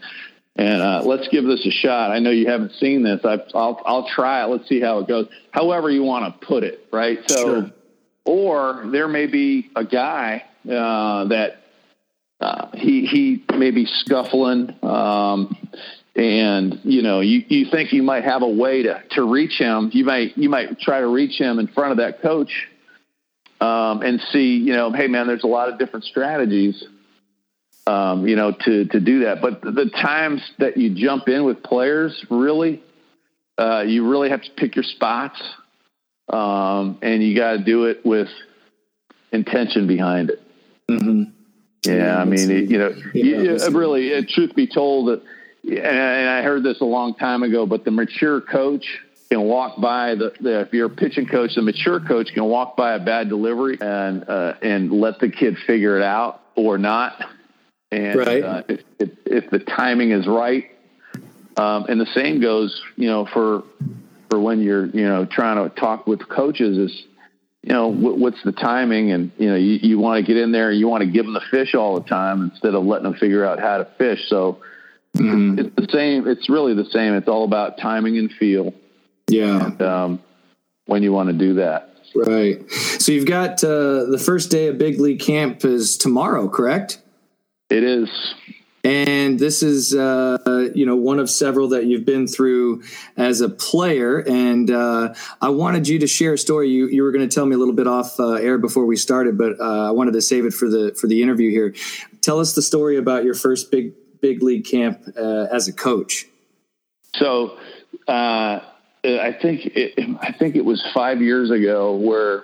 And uh, let's give this a shot. I know you haven't seen this. I, will I'll try it. Let's see how it goes. However you want to put it, right? So, sure. or there may be a guy uh, that uh, he he may be scuffling, um, and you know you, you think you might have a way to to reach him. You might you might try to reach him in front of that coach um, and see, you know, hey man, there's a lot of different strategies, um, you know, to to do that. But the, times that you jump in with players, really, uh, you really have to pick your spots, um, and you got to do it with intention behind it. Mm-hmm. Yeah, yeah, I mean, it, you know, yeah, you, really, it, truth be told, and I heard this a long time ago, but the mature coach can walk by the, the, if you're a pitching coach, the mature coach can walk by a bad delivery and uh, and let the kid figure it out or not. And right. uh, if, if, if, the timing is right, um, and the same goes, you know, for for when you're you know trying to talk with coaches is you know what's the timing and you know you, you want to get in there you want to give them the fish all the time instead of letting them figure out how to fish so mm-hmm. it's the same it's really the same it's all about timing and feel yeah. And, um, when you want to do that. Right. So you've got uh, the first day of big league camp is tomorrow, correct? It is. And this is, uh, you know, one of several that you've been through as a player. And uh, I wanted you to share a story. You, you were going to tell me a little bit off uh, air before we started, but uh, I wanted to save it for the for the interview here. Tell us the story about your first big big league camp uh, as a coach. So uh, I think it, I think it was five years ago where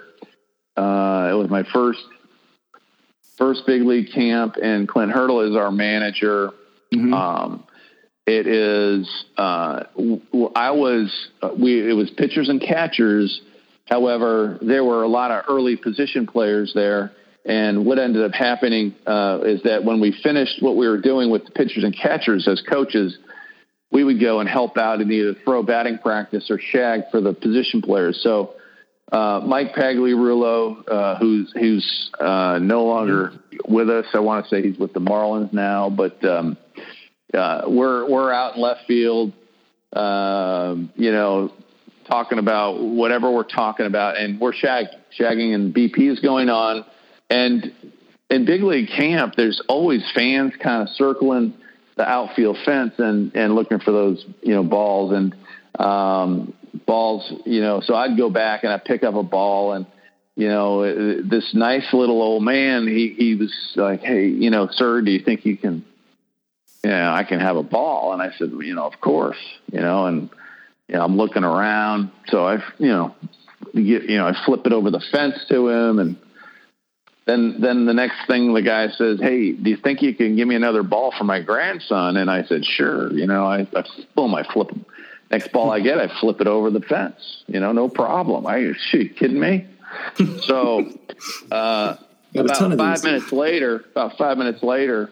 uh, it was my first first big league camp, and Clint Hurdle is our manager. Mm-hmm. Um, it is uh, I was uh, we it was pitchers and catchers. However, there were a lot of early position players there. And what ended up happening uh, is that when we finished what we were doing with the pitchers and catchers as coaches, we would go and help out in either throw batting practice or shag for the position players. So uh, Mike Pagliarulo, uh, who's who's uh, no longer with us. I want to say he's with the Marlins now, but um, uh, we're we're out in left field. Um, you know, talking about whatever we're talking about, and we're shagging, shagging, and BP is going on. And in big league camp, there's always fans kind of circling the outfield fence and and looking for those you know balls and um, balls, you know, so I'd go back and I'd pick up a ball and, you know, this nice little old man, he, he was like, Hey, you know, sir, do you think you can, you know, I can have a ball? And I said, you know, of course, you know, and, you know, I'm looking around. So I, you know, get, you know, I flip it over the fence to him and, then then the next thing the guy says, "Hey, do you think you can give me another ball for my grandson?" And I said, "Sure." You know, I, I boom, I flip Next ball I get, I flip it over the fence. You know, no problem. I shoot, kidding me? so uh, about five minutes later, about five minutes later,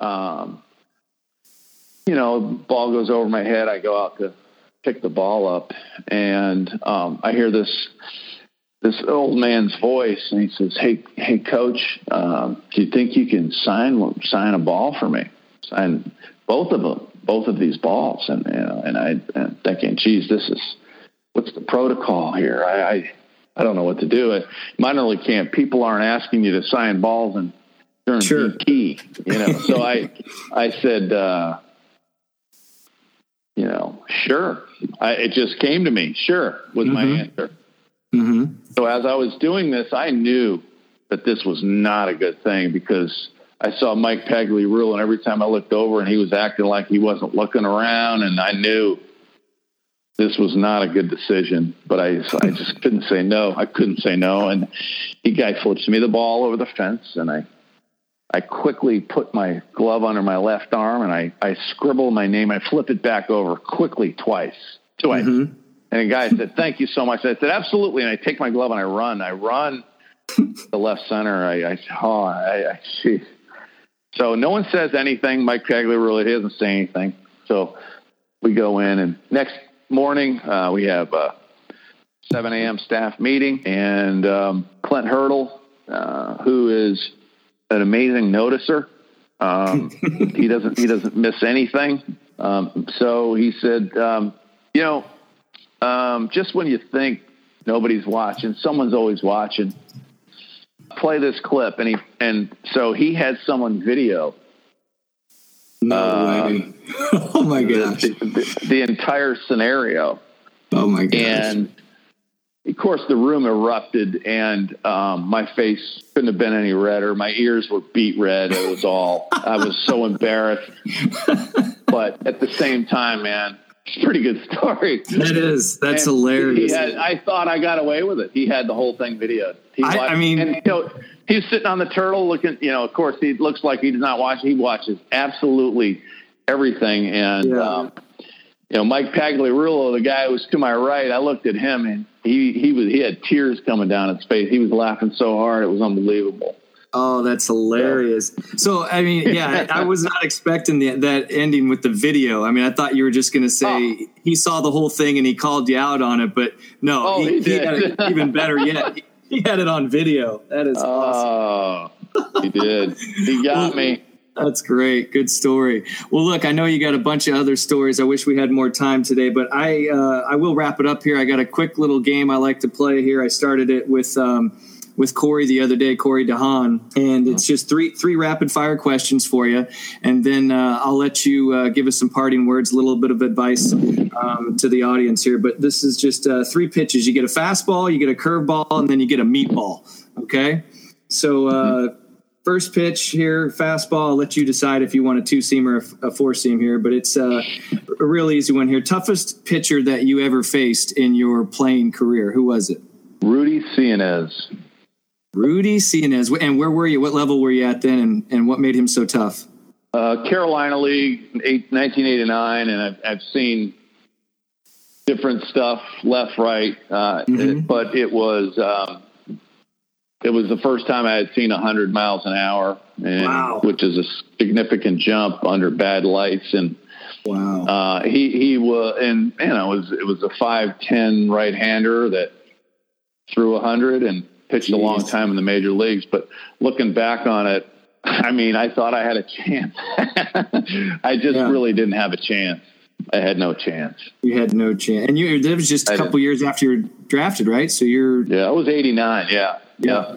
um, you know, ball goes over my head. I go out to pick the ball up, and um, I hear this this old man's voice, and he says, "Hey, hey, coach, um, do you think you can sign sign a ball for me? Sign both of them." both of these balls, and you know, and I am thinking, geez, this is what's the protocol here? I, I I don't know what to do. At minor league camp, people aren't asking you to sign balls and turn sure. key, you know. so I I said, uh, you know, sure. I, it just came to me. Sure was mm-hmm. my answer. Mm-hmm. So as I was doing this, I knew that this was not a good thing because I saw Mike Pagliarulo, and every time I looked over, and he was acting like he wasn't looking around, and I knew this was not a good decision. But I, I just couldn't say no. I couldn't say no, and he guy flips me the ball over the fence, and I, I quickly put my glove under my left arm, and I, I scribble my name. I flip it back over quickly twice, twice. Mm-hmm. And the guy said, "Thank you so much." I said, "Absolutely." And I take my glove and I run. I run the left center. I, I oh, I, I, geez. So no one says anything. Mike Pagliarulo doesn't say anything. So we go in, and next morning uh, we have a 7 a.m. staff meeting, and um, Clint Hurdle, uh, who is an amazing noticer, um, he doesn't he doesn't miss anything. Um, so he said, um, you know, um, just when you think nobody's watching, someone's always watching play this clip, and he and so he had someone video. No um, way! oh my gosh! The, the, the, entire scenario. Oh my gosh! And of course, the room erupted, and um, my face couldn't have been any redder. My ears were beet red. It was all. I was so embarrassed, but at the same time, man, pretty good story. That is. That's and hilarious. Had, I thought I got away with it. He had the whole thing videoed. He I, I, mean, and, you know, he was sitting on the turtle looking. You know, of course, he looks like he does not watch. He watches absolutely everything. And yeah. um, you know, Mike Pagliarulo, the guy who was to my right, I looked at him and he he was he had tears coming down his face. He was laughing so hard it was unbelievable. Oh, that's hilarious. So, I mean, yeah, I, was not expecting the, that ending with the video. I mean, I thought you were just going to say oh. he saw the whole thing and he called you out on it, but no, oh, he, he, he had it even better yet. He, he, had it on video. That is awesome. Oh, he did. He got well, me. That's great. Good story. Well, look, I know you got a bunch of other stories. I wish we had more time today, but I uh, I will wrap it up here. I got a quick little game I like to play here. I started it with. Um, with Corey the other day, Corey DeHaan, and it's just three three rapid fire questions for you, and then uh, I'll let you uh, give us some parting words, a little bit of advice um, to the audience here. But this is just uh, three pitches. You get a fastball, you get a curveball, and then you get a meatball. Okay, so. Uh, first pitch here, fastball. I'll let you decide if you want a two seam or a four seam here, but it's uh, a real easy one here. Toughest pitcher that you ever faced in your playing career? Who was it? Rudy Seanez. Rudy Seanez. And where were you? What level were you at then? And, and what made him so tough? Uh, Carolina League, eight, 1989, and I've, I've seen different stuff left, right. Uh, mm-hmm. it, but it was um, it was the first time I had seen 100 miles an hour, and, wow. which is a significant jump under bad lights. And Wow. Uh, he he was, and you know, it was it was a five ten right hander that threw a hundred and pitched Jeez. a long time in the major leagues. But looking back on it, I mean, I thought I had a chance. I just yeah. really didn't have a chance. I had no chance. You had no chance, and you. That was just a I couple years after you were drafted, right? So you're. Yeah, I was eighty nine. Yeah. Yeah.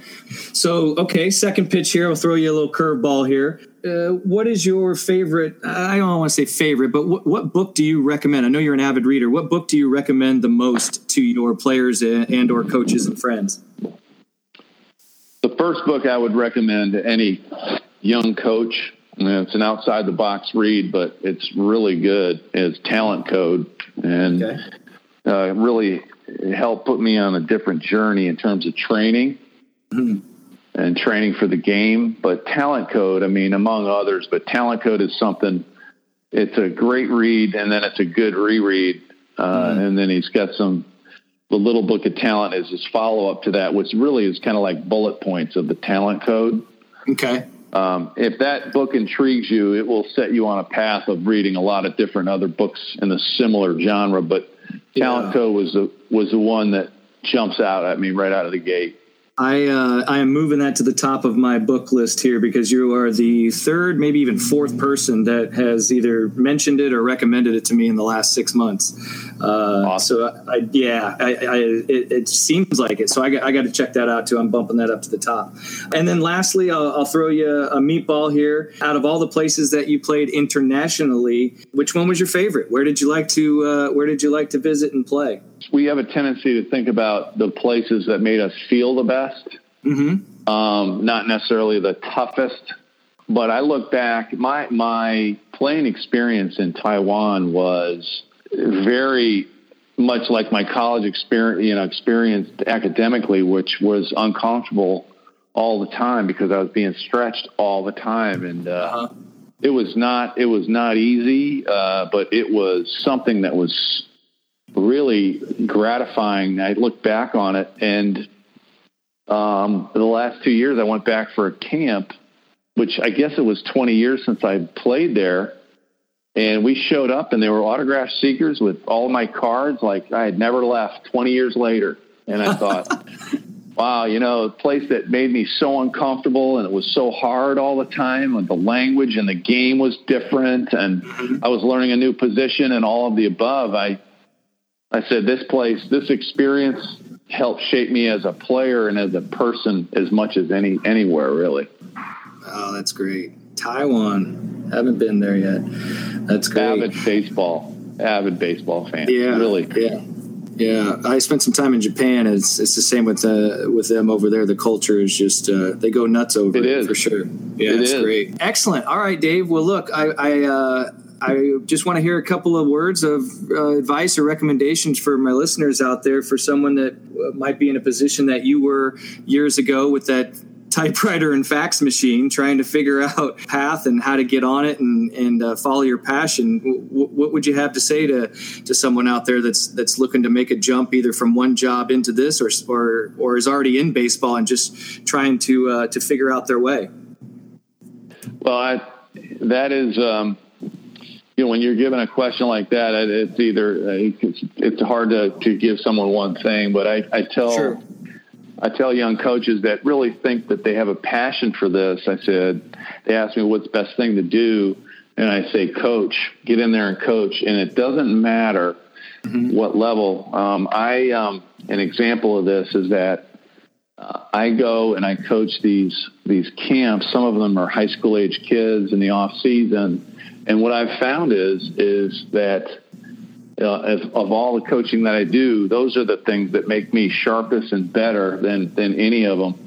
So okay, second pitch here. I'll throw you a little curveball here. Uh, what is your favorite? I don't want to say favorite, but what, what, book do you recommend? I know you're an avid reader. What book do you recommend the most to your players and or coaches and friends? First book I would recommend to any young coach. It's an outside the box read, but it's really good. Is Talent Code, and okay. uh, really helped put me on a different journey in terms of training. Mm-hmm and training for the game. But Talent Code, I mean, among others, but Talent Code is something. It's a great read, and then it's a good reread, uh, mm-hmm. and then he's got some. The little book of talent is his follow up to that, which really is kind of like bullet points of the Talent Code. Okay. Um, if that book intrigues you, it will set you on a path of reading a lot of different other books in a similar genre. But Talent yeah. Code was the was the one that jumps out at me right out of the gate. I uh, I am moving that to the top of my book list here because you are the third, maybe even fourth person that has either mentioned it or recommended it to me in the last six months. Uh, awesome. So I, yeah, I, I it, it, seems like it. So I got, I got to check that out too. I'm bumping that up to the top. And then lastly, I'll, I'll throw you a meatball here. Out of all the places that you played internationally, which one was your favorite? Where did you like to uh, Where did you like to visit and play? We have a tendency to think about the places that made us feel the best, mm-hmm. um, not necessarily the toughest. But I look back, my my playing experience in Taiwan was very much like my college experience, you know, experience academically, which was uncomfortable all the time because I was being stretched all the time, and uh, uh-huh. it was not it was not easy, uh, but it was something that was really gratifying. I look back on it, and um, the last two years I went back for a camp, which I guess it was 20 years since I played there. And we showed up, and there were autograph seekers with all my cards, like I had never left 20 years later. And I thought, wow, you know, a place that made me so uncomfortable and it was so hard all the time, and the language and the game was different, and mm-hmm. I was learning a new position and all of the above. I I said, this place, this experience helped shape me as a player and as a person as much as any anywhere, really. Oh, that's great. Taiwan, haven't been there yet. That's great. Avid baseball, avid baseball fan. Yeah, really. Yeah. Yeah, I spent some time in Japan. It's it's the same with uh, with them over there. The culture is just uh, they go nuts over it, it for sure. Yeah, it it's is. great. Excellent. All right, Dave. Well, look, I, I uh, I just want to hear a couple of words of uh, advice or recommendations for my listeners out there for someone that uh, might be in a position that you were years ago with that typewriter and fax machine trying to figure out path and how to get on it and, and uh, follow your passion. W- what would you have to say to, to someone out there that's that's looking to make a jump either from one job into this or or, or is already in baseball and just trying to uh, to figure out their way? Well I, that is um you know, when you're given a question like that, it's either it's, it's hard to, to give someone one thing, but I, I tell sure. I tell young coaches that really think that they have a passion for this. I said they ask me what's the best thing to do, and I say, coach, get in there and coach, and it doesn't matter mm-hmm. what level. Um, I um, an example of this is that uh, I go and I coach these these camps. Some of them are high school age kids in the off season and what I've found is is that uh, of, of all the coaching that I do, those are the things that make me sharpest and better than than any of them.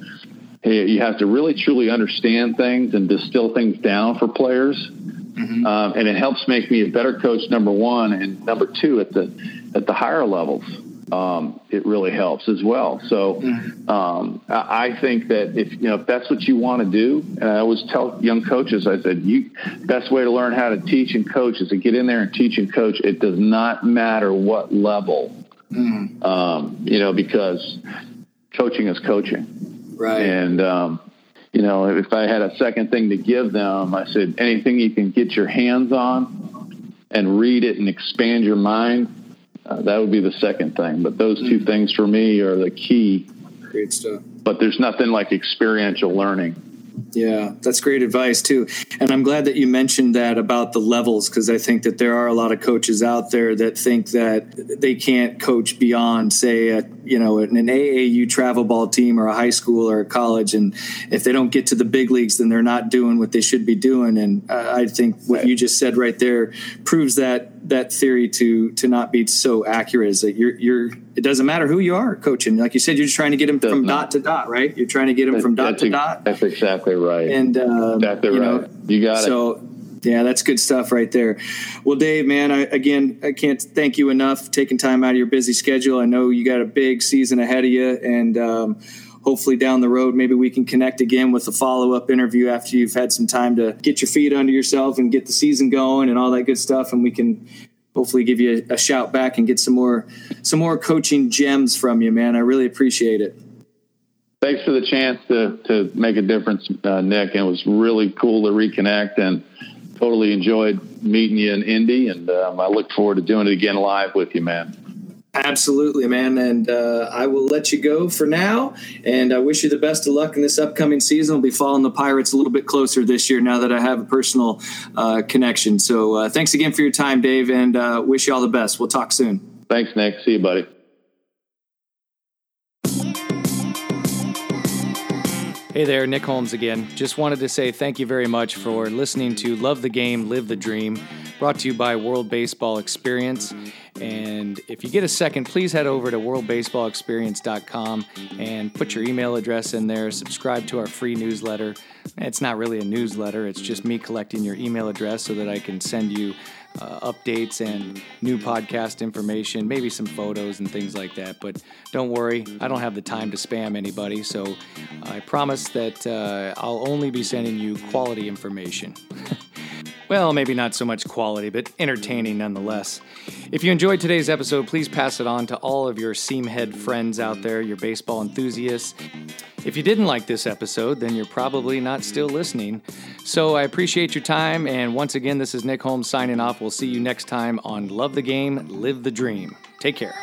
You have to really truly understand things and distill things down for players, mm-hmm. um, and it helps make me a better coach. Number one, and number two at the at the higher levels um, it really helps as well. So mm-hmm. um, I think that if you know if that's what you want to do, and I always tell young coaches, I said, you best way to learn how to teach and coach is to get in there and teach and coach. It does not matter what level, mm-hmm. um, you know, because coaching is coaching, right? And um, you know, if I had a second thing to give them, I said anything you can get your hands on and read it and expand your mind, uh, that would be the second thing. But those 2 mm-hmm. things for me are the key. Great stuff. But there's nothing like experiential learning. Yeah, that's great advice too. And I'm glad that you mentioned that about the levels because I think that there are a lot of coaches out there that think that they can't coach beyond, say, a, you know, an AAU travel ball team or a high school or a college, and if they don't get to the big leagues, then they're not doing what they should be doing. And I think what you just said right there proves that that theory to to not be so accurate. Is that you're you're it doesn't matter who you are coaching. Like you said, you're just trying to get them from not. dot to dot, right? You're trying to get them from dot to dot. That's exactly right. And um, exactly you right. Know, you got so, it. So yeah, that's good stuff right there. Well, Dave, man, I, again, I can't thank you enough taking time out of your busy schedule. I know you got a big season ahead of you, and um, hopefully down the road, maybe we can connect again with a follow up interview after you've had some time to get your feet under yourself and get the season going and all that good stuff, and we can hopefully give you a, a shout back and get some more some more coaching gems from you, man. I really appreciate it thanks for the chance to to make a difference, uh, Nick. And it was really cool to reconnect and totally enjoyed meeting you in Indy. And um, I look forward to doing it again live with you, man. Absolutely, man. And uh, I will let you go for now. And I wish you the best of luck in this upcoming season. I'll be following the Pirates a little bit closer this year now that I have a personal uh, connection. So uh, thanks again for your time, Dave, and uh, wish you all the best. We'll talk soon. Thanks, Nick. See you, buddy. Hey there, Nick Holmes again. Just wanted to say thank you very much for listening to Love the Game, Live the Dream, brought to you by World Baseball Experience. And if you get a second, please head over to worldbaseballexperience.com and put your email address in there. Subscribe to our free newsletter. It's not really a newsletter, it's just me collecting your email address so that I can send you uh, updates and new podcast information, maybe some photos and things like that. But don't worry, I don't have the time to spam anybody, so I promise that uh, I'll only be sending you quality information. well, maybe not so much quality, but entertaining nonetheless. If you enjoyed today's episode, please pass it on to all of your seamhead friends out there, your baseball enthusiasts. If you didn't like this episode, then you're probably not still listening. So I appreciate your time. And once again, this is Nick Holmes signing off. We'll see you next time on Love the Game, Live the Dream. Take care.